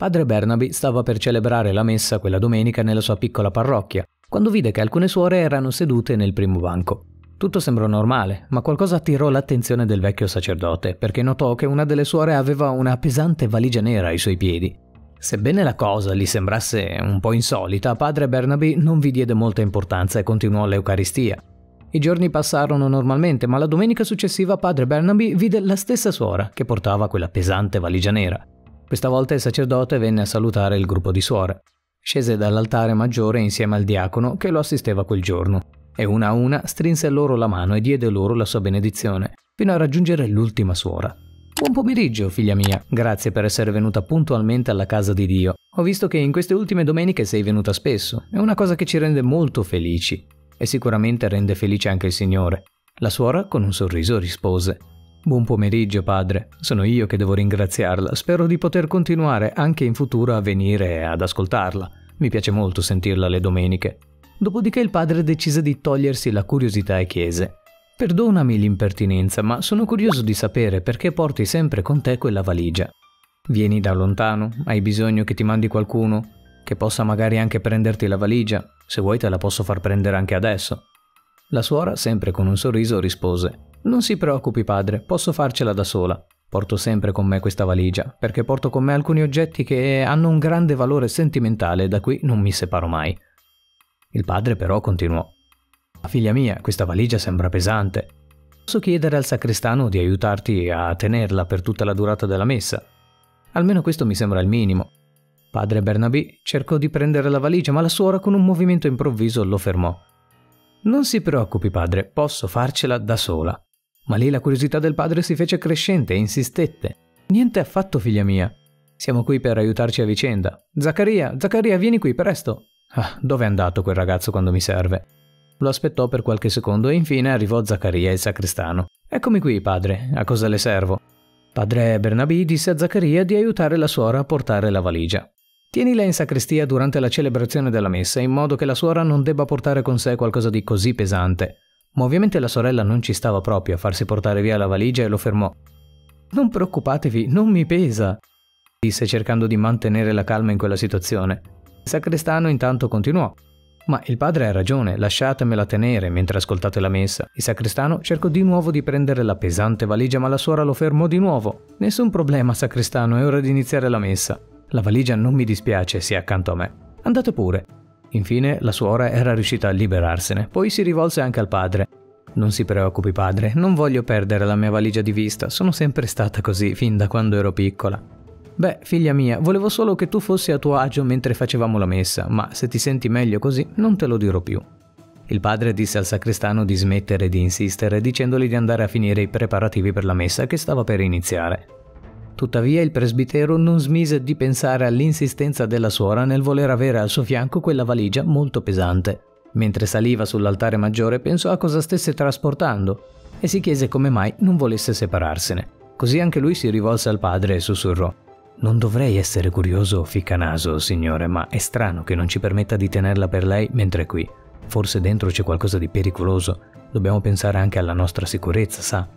Padre Bernaby stava per celebrare la messa quella domenica nella sua piccola parrocchia, quando vide che alcune suore erano sedute nel primo banco. Tutto sembrò normale, ma qualcosa attirò l'attenzione del vecchio sacerdote, perché notò che una delle suore aveva una pesante valigia nera ai suoi piedi. Sebbene la cosa gli sembrasse un po' insolita, padre Bernaby non vi diede molta importanza e continuò l'Eucaristia. I giorni passarono normalmente, ma la domenica successiva padre Bernaby vide la stessa suora che portava quella pesante valigia nera. Questa volta il sacerdote venne a salutare il gruppo di suore. Scese dall'altare maggiore insieme al diacono che lo assisteva quel giorno e una a una strinse loro la mano e diede loro la sua benedizione, fino a raggiungere l'ultima suora. Buon pomeriggio, figlia mia. Grazie per essere venuta puntualmente alla casa di Dio. Ho visto che in queste ultime domeniche sei venuta spesso. È una cosa che ci rende molto felici. E sicuramente rende felice anche il Signore. La suora, con un sorriso, rispose. Buon pomeriggio, padre. Sono io che devo ringraziarla. Spero di poter continuare anche in futuro a venire ad ascoltarla. Mi piace molto sentirla le domeniche. Dopodiché il padre decise di togliersi la curiosità e chiese Perdonami l'impertinenza, ma sono curioso di sapere perché porti sempre con te quella valigia. Vieni da lontano? Hai bisogno che ti mandi qualcuno? Che possa magari anche prenderti la valigia? Se vuoi te la posso far prendere anche adesso. La suora, sempre con un sorriso, rispose Non si preoccupi padre, posso farcela da sola. Porto sempre con me questa valigia, perché porto con me alcuni oggetti che hanno un grande valore sentimentale da cui non mi separo mai. Il padre però continuò. Figlia mia, questa valigia sembra pesante. Posso chiedere al sacrestano di aiutarti a tenerla per tutta la durata della messa? Almeno questo mi sembra il minimo. Padre Bernabé cercò di prendere la valigia, ma la suora con un movimento improvviso lo fermò. Non si preoccupi, padre, posso farcela da sola. Ma lì la curiosità del padre si fece crescente e insistette. Niente affatto, figlia mia. Siamo qui per aiutarci a vicenda. Zaccaria, Zaccaria, vieni qui, presto. Ah, dove è andato quel ragazzo quando mi serve? Lo aspettò per qualche secondo e infine arrivò Zaccaria, il sacrestano. Eccomi qui, padre, a cosa le servo? Padre Bernabì disse a Zaccaria di aiutare la suora a portare la valigia. Tienila in sacrestia durante la celebrazione della messa, in modo che la suora non debba portare con sé qualcosa di così pesante. Ma ovviamente la sorella non ci stava proprio a farsi portare via la valigia e lo fermò. Non preoccupatevi, non mi pesa, disse cercando di mantenere la calma in quella situazione. Il sacrestano intanto continuò. Ma il padre ha ragione, lasciatemela tenere mentre ascoltate la messa. Il sacrestano cercò di nuovo di prendere la pesante valigia, ma la suora lo fermò di nuovo. Nessun problema, sacrestano, è ora di iniziare la messa. La valigia non mi dispiace, sia accanto a me. Andate pure. Infine la suora era riuscita a liberarsene, poi si rivolse anche al padre. Non si preoccupi, padre, non voglio perdere la mia valigia di vista, sono sempre stata così fin da quando ero piccola. Beh, figlia mia, volevo solo che tu fossi a tuo agio mentre facevamo la messa, ma se ti senti meglio così, non te lo dirò più. Il padre disse al sacrestano di smettere di insistere, dicendogli di andare a finire i preparativi per la messa che stava per iniziare. Tuttavia il presbitero non smise di pensare all'insistenza della suora nel voler avere al suo fianco quella valigia molto pesante. Mentre saliva sull'altare maggiore pensò a cosa stesse trasportando e si chiese come mai non volesse separarsene. Così anche lui si rivolse al padre e sussurrò non dovrei essere curioso ficcanaso, signore, ma è strano che non ci permetta di tenerla per lei mentre è qui. Forse dentro c'è qualcosa di pericoloso. Dobbiamo pensare anche alla nostra sicurezza, sa?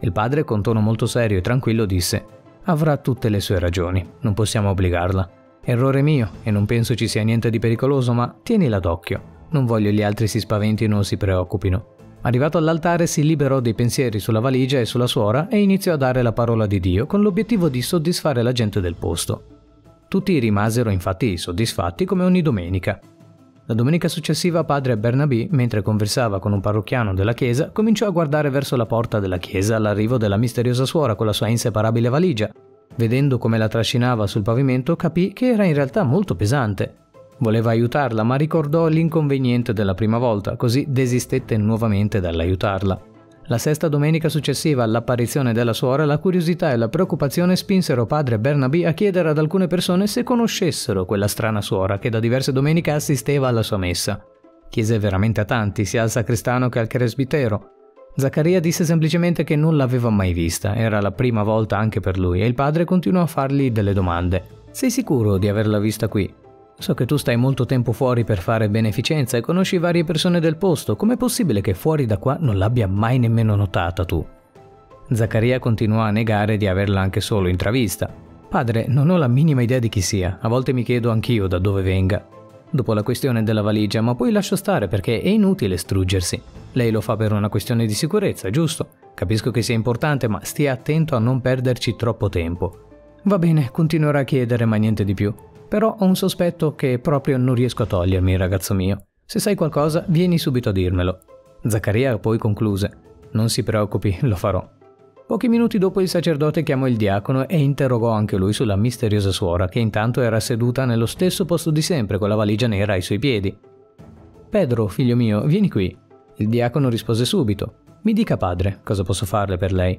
Il padre, con tono molto serio e tranquillo, disse: Avrà tutte le sue ragioni, non possiamo obbligarla. Errore mio, e non penso ci sia niente di pericoloso, ma tienila d'occhio. Non voglio gli altri si spaventino o si preoccupino. Arrivato all'altare si liberò dei pensieri sulla valigia e sulla suora e iniziò a dare la parola di Dio con l'obiettivo di soddisfare la gente del posto. Tutti rimasero infatti soddisfatti come ogni domenica. La domenica successiva padre Bernabé, mentre conversava con un parrocchiano della chiesa, cominciò a guardare verso la porta della chiesa all'arrivo della misteriosa suora con la sua inseparabile valigia. Vedendo come la trascinava sul pavimento, capì che era in realtà molto pesante Voleva aiutarla, ma ricordò l'inconveniente della prima volta, così desistette nuovamente dall'aiutarla. La sesta domenica successiva all'apparizione della suora, la curiosità e la preoccupazione spinsero padre Bernabé a chiedere ad alcune persone se conoscessero quella strana suora che da diverse domeniche assisteva alla sua messa. Chiese veramente a tanti, sia al sacrestano che al presbitero. Zaccaria disse semplicemente che non l'aveva mai vista, era la prima volta anche per lui, e il padre continuò a fargli delle domande. Sei sicuro di averla vista qui? So che tu stai molto tempo fuori per fare beneficenza e conosci varie persone del posto. Com'è possibile che fuori da qua non l'abbia mai nemmeno notata tu? Zaccaria continuò a negare di averla anche solo intravista. Padre, non ho la minima idea di chi sia, a volte mi chiedo anch'io da dove venga. Dopo la questione della valigia, ma poi lascio stare perché è inutile struggersi. Lei lo fa per una questione di sicurezza, giusto? Capisco che sia importante, ma stia attento a non perderci troppo tempo. Va bene, continuerò a chiedere, ma niente di più. Però ho un sospetto che proprio non riesco a togliermi, ragazzo mio. Se sai qualcosa, vieni subito a dirmelo. Zaccaria poi concluse. Non si preoccupi, lo farò. Pochi minuti dopo il sacerdote chiamò il diacono e interrogò anche lui sulla misteriosa suora, che intanto era seduta nello stesso posto di sempre con la valigia nera ai suoi piedi. Pedro, figlio mio, vieni qui. Il diacono rispose subito. Mi dica padre, cosa posso farle per lei?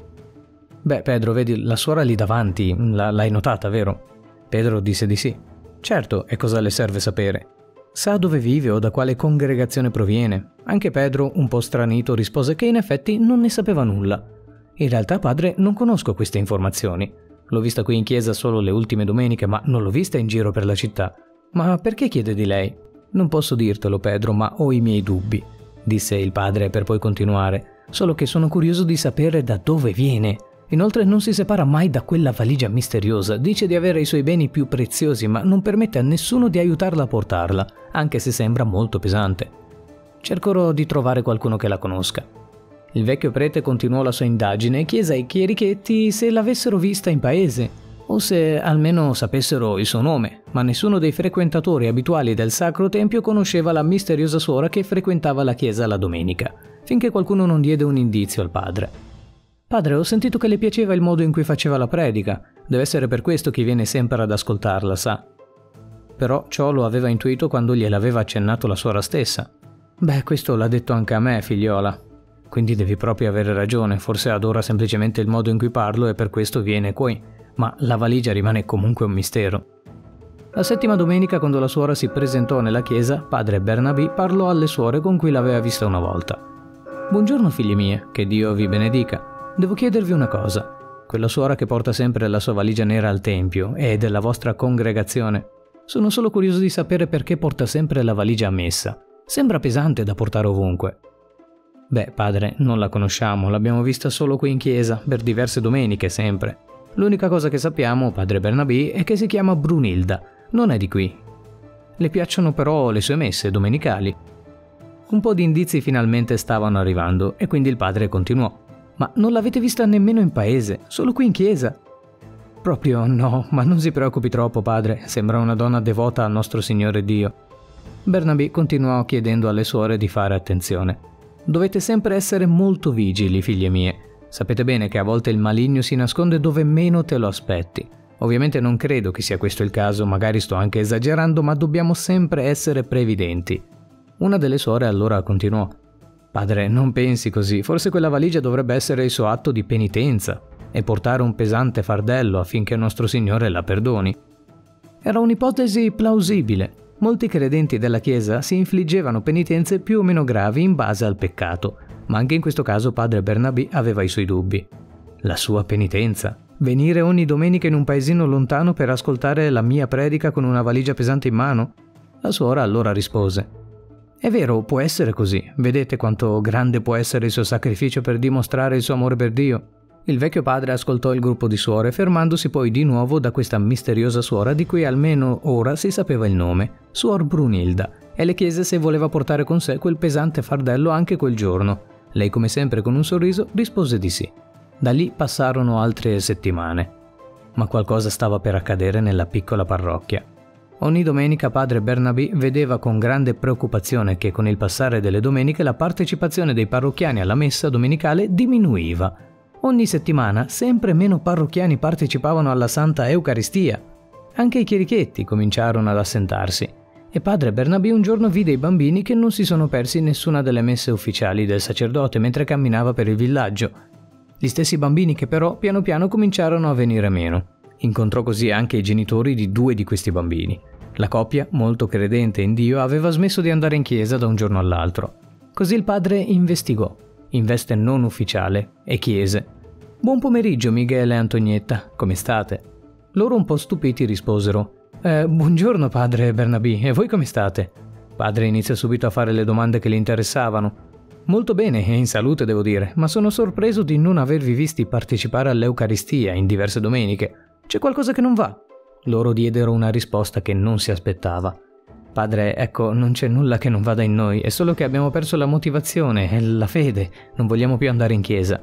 Beh, Pedro, vedi, la suora lì davanti, l'hai notata, vero? Pedro disse di sì. Certo, e cosa le serve sapere? Sa dove vive o da quale congregazione proviene? Anche Pedro, un po' stranito, rispose che in effetti non ne sapeva nulla. In realtà, padre, non conosco queste informazioni. L'ho vista qui in chiesa solo le ultime domeniche, ma non l'ho vista in giro per la città. Ma perché chiede di lei? Non posso dirtelo, Pedro, ma ho i miei dubbi, disse il padre per poi continuare. Solo che sono curioso di sapere da dove viene. Inoltre non si separa mai da quella valigia misteriosa, dice di avere i suoi beni più preziosi, ma non permette a nessuno di aiutarla a portarla, anche se sembra molto pesante. Cercherò di trovare qualcuno che la conosca. Il vecchio prete continuò la sua indagine e chiese ai chierichetti se l'avessero vista in paese, o se almeno sapessero il suo nome, ma nessuno dei frequentatori abituali del Sacro Tempio conosceva la misteriosa suora che frequentava la chiesa la domenica, finché qualcuno non diede un indizio al padre. Padre, ho sentito che le piaceva il modo in cui faceva la predica. Deve essere per questo che viene sempre ad ascoltarla, sa. Però ciò lo aveva intuito quando gliel'aveva accennato la suora stessa. Beh, questo l'ha detto anche a me, figliola. Quindi devi proprio avere ragione, forse adora semplicemente il modo in cui parlo e per questo viene qui. Ma la valigia rimane comunque un mistero. La settima domenica, quando la suora si presentò nella chiesa, padre Bernabì parlò alle suore con cui l'aveva vista una volta. Buongiorno figlie mie, che Dio vi benedica. Devo chiedervi una cosa. Quella suora che porta sempre la sua valigia nera al tempio è della vostra congregazione. Sono solo curioso di sapere perché porta sempre la valigia a messa. Sembra pesante da portare ovunque. Beh, padre, non la conosciamo, l'abbiamo vista solo qui in chiesa, per diverse domeniche sempre. L'unica cosa che sappiamo, padre Bernabé, è che si chiama Brunilda, non è di qui. Le piacciono però le sue messe domenicali. Un po' di indizi finalmente stavano arrivando e quindi il padre continuò. Ma non l'avete vista nemmeno in paese, solo qui in chiesa. Proprio no, ma non si preoccupi troppo, padre, sembra una donna devota al nostro Signore Dio. Bernabé continuò chiedendo alle suore di fare attenzione. Dovete sempre essere molto vigili, figlie mie. Sapete bene che a volte il maligno si nasconde dove meno te lo aspetti. Ovviamente non credo che sia questo il caso, magari sto anche esagerando, ma dobbiamo sempre essere previdenti. Una delle suore allora continuò. Padre, non pensi così, forse quella valigia dovrebbe essere il suo atto di penitenza e portare un pesante fardello affinché nostro Signore la perdoni. Era un'ipotesi plausibile. Molti credenti della Chiesa si infliggevano penitenze più o meno gravi in base al peccato, ma anche in questo caso padre Bernabé aveva i suoi dubbi. La sua penitenza? Venire ogni domenica in un paesino lontano per ascoltare la mia predica con una valigia pesante in mano? La suora allora rispose è vero, può essere così. Vedete quanto grande può essere il suo sacrificio per dimostrare il suo amore per Dio? Il vecchio padre ascoltò il gruppo di suore, fermandosi poi di nuovo da questa misteriosa suora di cui almeno ora si sapeva il nome, Suor Brunilda, e le chiese se voleva portare con sé quel pesante fardello anche quel giorno. Lei, come sempre con un sorriso, rispose di sì. Da lì passarono altre settimane. Ma qualcosa stava per accadere nella piccola parrocchia. Ogni domenica padre Bernabé vedeva con grande preoccupazione che con il passare delle domeniche la partecipazione dei parrocchiani alla messa domenicale diminuiva. Ogni settimana sempre meno parrocchiani partecipavano alla Santa Eucaristia. Anche i chierichetti cominciarono ad assentarsi e padre Bernabé un giorno vide i bambini che non si sono persi nessuna delle messe ufficiali del sacerdote mentre camminava per il villaggio. Gli stessi bambini che però piano piano cominciarono a venire meno. Incontrò così anche i genitori di due di questi bambini. La coppia, molto credente in Dio, aveva smesso di andare in chiesa da un giorno all'altro. Così il padre investigò, in veste non ufficiale, e chiese: Buon pomeriggio, Michele e Antonietta, come state? Loro un po' stupiti risposero: eh, Buongiorno, padre Bernabì, e voi come state? Padre inizia subito a fare le domande che le interessavano. Molto bene e in salute devo dire, ma sono sorpreso di non avervi visti partecipare all'Eucaristia in diverse domeniche. C'è qualcosa che non va. Loro diedero una risposta che non si aspettava. Padre, ecco, non c'è nulla che non vada in noi, è solo che abbiamo perso la motivazione e la fede, non vogliamo più andare in chiesa.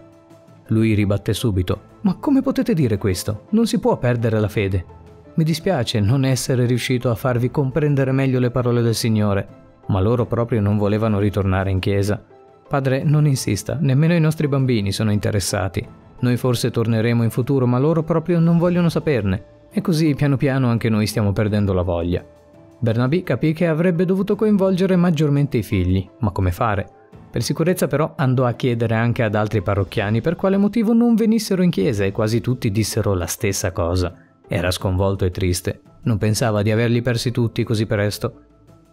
Lui ribatté subito. Ma come potete dire questo? Non si può perdere la fede. Mi dispiace non essere riuscito a farvi comprendere meglio le parole del Signore, ma loro proprio non volevano ritornare in chiesa. Padre, non insista, nemmeno i nostri bambini sono interessati. Noi forse torneremo in futuro, ma loro proprio non vogliono saperne. E così piano piano anche noi stiamo perdendo la voglia. Bernabé capì che avrebbe dovuto coinvolgere maggiormente i figli, ma come fare? Per sicurezza però andò a chiedere anche ad altri parrocchiani per quale motivo non venissero in chiesa e quasi tutti dissero la stessa cosa. Era sconvolto e triste, non pensava di averli persi tutti così presto.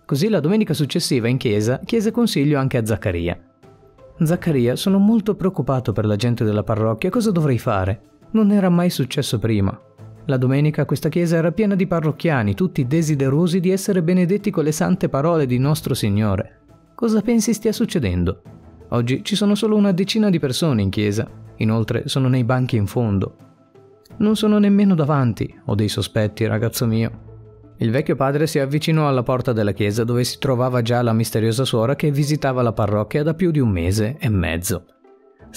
Così la domenica successiva in chiesa chiese consiglio anche a Zaccaria. Zaccaria, sono molto preoccupato per la gente della parrocchia, cosa dovrei fare? Non era mai successo prima. La domenica questa chiesa era piena di parrocchiani, tutti desiderosi di essere benedetti con le sante parole di nostro Signore. Cosa pensi stia succedendo? Oggi ci sono solo una decina di persone in chiesa, inoltre sono nei banchi in fondo. Non sono nemmeno davanti, ho dei sospetti, ragazzo mio. Il vecchio padre si avvicinò alla porta della chiesa dove si trovava già la misteriosa suora che visitava la parrocchia da più di un mese e mezzo.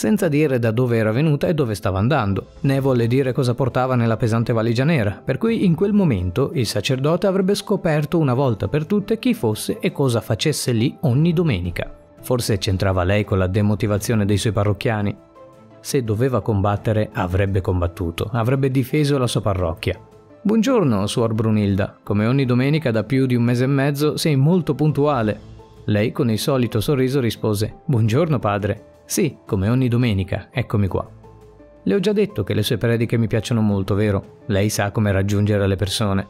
Senza dire da dove era venuta e dove stava andando, né volle dire cosa portava nella pesante valigia nera, per cui in quel momento il sacerdote avrebbe scoperto una volta per tutte chi fosse e cosa facesse lì ogni domenica. Forse c'entrava lei con la demotivazione dei suoi parrocchiani. Se doveva combattere, avrebbe combattuto, avrebbe difeso la sua parrocchia. Buongiorno, suor Brunilda. Come ogni domenica da più di un mese e mezzo sei molto puntuale. Lei con il solito sorriso rispose: Buongiorno, padre. Sì, come ogni domenica, eccomi qua. Le ho già detto che le sue prediche mi piacciono molto, vero? Lei sa come raggiungere le persone.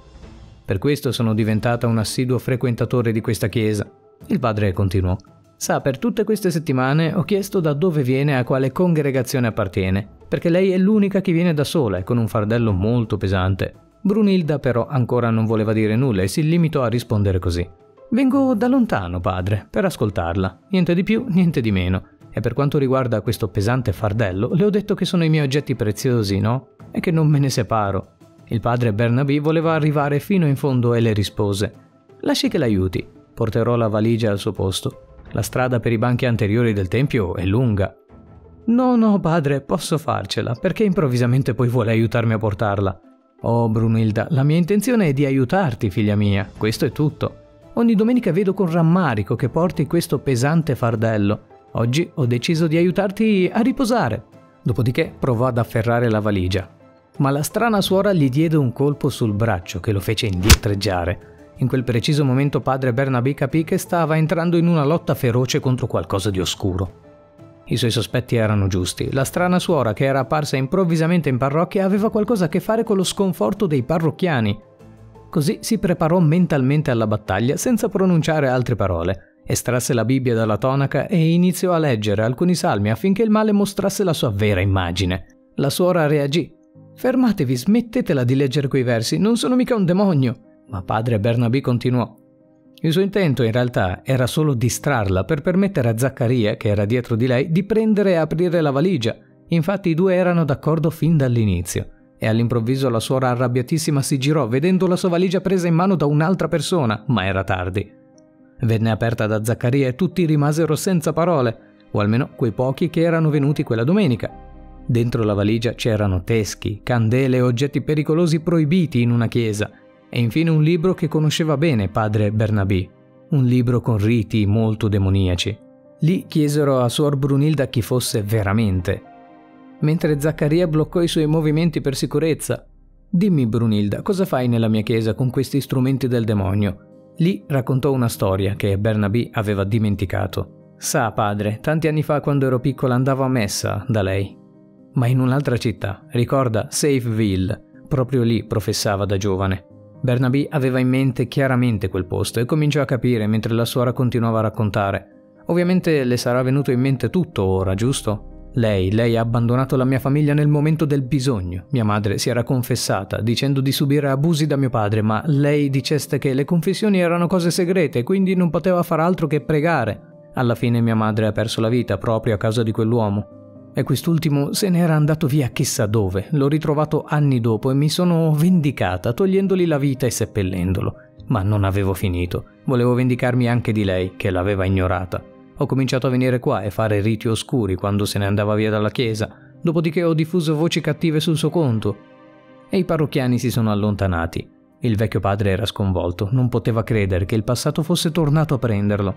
Per questo sono diventata un assiduo frequentatore di questa chiesa. Il padre continuò. Sa, per tutte queste settimane ho chiesto da dove viene e a quale congregazione appartiene, perché lei è l'unica che viene da sola e con un fardello molto pesante. Brunilda però ancora non voleva dire nulla e si limitò a rispondere così. Vengo da lontano, padre, per ascoltarla. Niente di più, niente di meno. E per quanto riguarda questo pesante fardello, le ho detto che sono i miei oggetti preziosi, no? E che non me ne separo. Il padre Bernabé voleva arrivare fino in fondo e le rispose: Lasci che l'aiuti. Porterò la valigia al suo posto. La strada per i banchi anteriori del tempio è lunga. No, no, padre, posso farcela, perché improvvisamente poi vuole aiutarmi a portarla. Oh, Brunilda, la mia intenzione è di aiutarti, figlia mia, questo è tutto. Ogni domenica vedo con rammarico che porti questo pesante fardello Oggi ho deciso di aiutarti a riposare. Dopodiché provò ad afferrare la valigia. Ma la strana suora gli diede un colpo sul braccio che lo fece indietreggiare. In quel preciso momento padre Bernabé capì che stava entrando in una lotta feroce contro qualcosa di oscuro. I suoi sospetti erano giusti. La strana suora che era apparsa improvvisamente in parrocchia aveva qualcosa a che fare con lo sconforto dei parrocchiani. Così si preparò mentalmente alla battaglia senza pronunciare altre parole. Estrasse la Bibbia dalla tonaca e iniziò a leggere alcuni salmi affinché il male mostrasse la sua vera immagine. La suora reagì. Fermatevi, smettetela di leggere quei versi, non sono mica un demonio. Ma padre Bernabé continuò. Il suo intento in realtà era solo distrarla per permettere a Zaccaria, che era dietro di lei, di prendere e aprire la valigia. Infatti i due erano d'accordo fin dall'inizio. E all'improvviso la suora arrabbiatissima si girò vedendo la sua valigia presa in mano da un'altra persona, ma era tardi. Venne aperta da Zaccaria e tutti rimasero senza parole, o almeno quei pochi che erano venuti quella domenica. Dentro la valigia c'erano teschi, candele e oggetti pericolosi proibiti in una chiesa, e infine un libro che conosceva bene padre Bernabé, un libro con riti molto demoniaci. Lì chiesero a Suor Brunilda chi fosse veramente, mentre Zaccaria bloccò i suoi movimenti per sicurezza. Dimmi, Brunilda, cosa fai nella mia chiesa con questi strumenti del demonio? Lì raccontò una storia che Bernabé aveva dimenticato. Sa, padre, tanti anni fa quando ero piccola andavo a messa da lei. Ma in un'altra città, ricorda Safeville, proprio lì professava da giovane. Bernabé aveva in mente chiaramente quel posto e cominciò a capire mentre la suora continuava a raccontare. Ovviamente le sarà venuto in mente tutto ora, giusto? Lei, lei ha abbandonato la mia famiglia nel momento del bisogno. Mia madre si era confessata, dicendo di subire abusi da mio padre, ma lei diceste che le confessioni erano cose segrete, quindi non poteva far altro che pregare. Alla fine mia madre ha perso la vita proprio a causa di quell'uomo. e quest'ultimo se n'era andato via chissà dove. L'ho ritrovato anni dopo e mi sono vendicata, togliendogli la vita e seppellendolo. Ma non avevo finito. Volevo vendicarmi anche di lei, che l'aveva ignorata. Ho cominciato a venire qua e fare riti oscuri quando se ne andava via dalla chiesa, dopodiché ho diffuso voci cattive sul suo conto. E i parrocchiani si sono allontanati. Il vecchio padre era sconvolto, non poteva credere che il passato fosse tornato a prenderlo.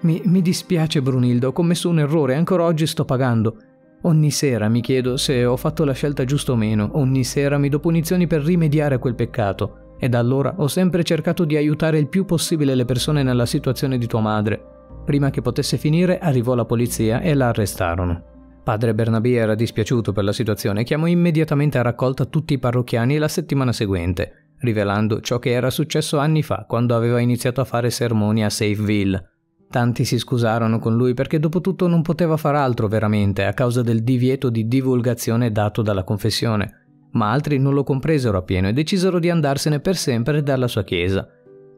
Mi, mi dispiace Brunildo, ho commesso un errore, ancora oggi sto pagando. Ogni sera mi chiedo se ho fatto la scelta giusta o meno, ogni sera mi do punizioni per rimediare a quel peccato, e da allora ho sempre cercato di aiutare il più possibile le persone nella situazione di tua madre. Prima che potesse finire arrivò la polizia e la arrestarono. Padre Bernabé era dispiaciuto per la situazione e chiamò immediatamente a raccolta tutti i parrocchiani la settimana seguente, rivelando ciò che era successo anni fa quando aveva iniziato a fare sermoni a Safeville Tanti si scusarono con lui perché dopo tutto non poteva far altro veramente a causa del divieto di divulgazione dato dalla confessione, ma altri non lo compresero appieno e decisero di andarsene per sempre dalla sua chiesa.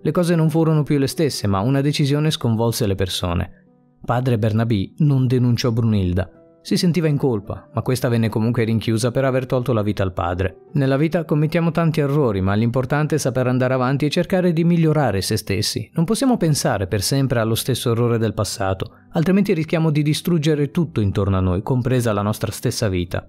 Le cose non furono più le stesse, ma una decisione sconvolse le persone. Padre Bernabì non denunciò Brunilda, si sentiva in colpa, ma questa venne comunque rinchiusa per aver tolto la vita al padre. Nella vita commettiamo tanti errori, ma l'importante è saper andare avanti e cercare di migliorare se stessi. Non possiamo pensare per sempre allo stesso errore del passato, altrimenti rischiamo di distruggere tutto intorno a noi, compresa la nostra stessa vita.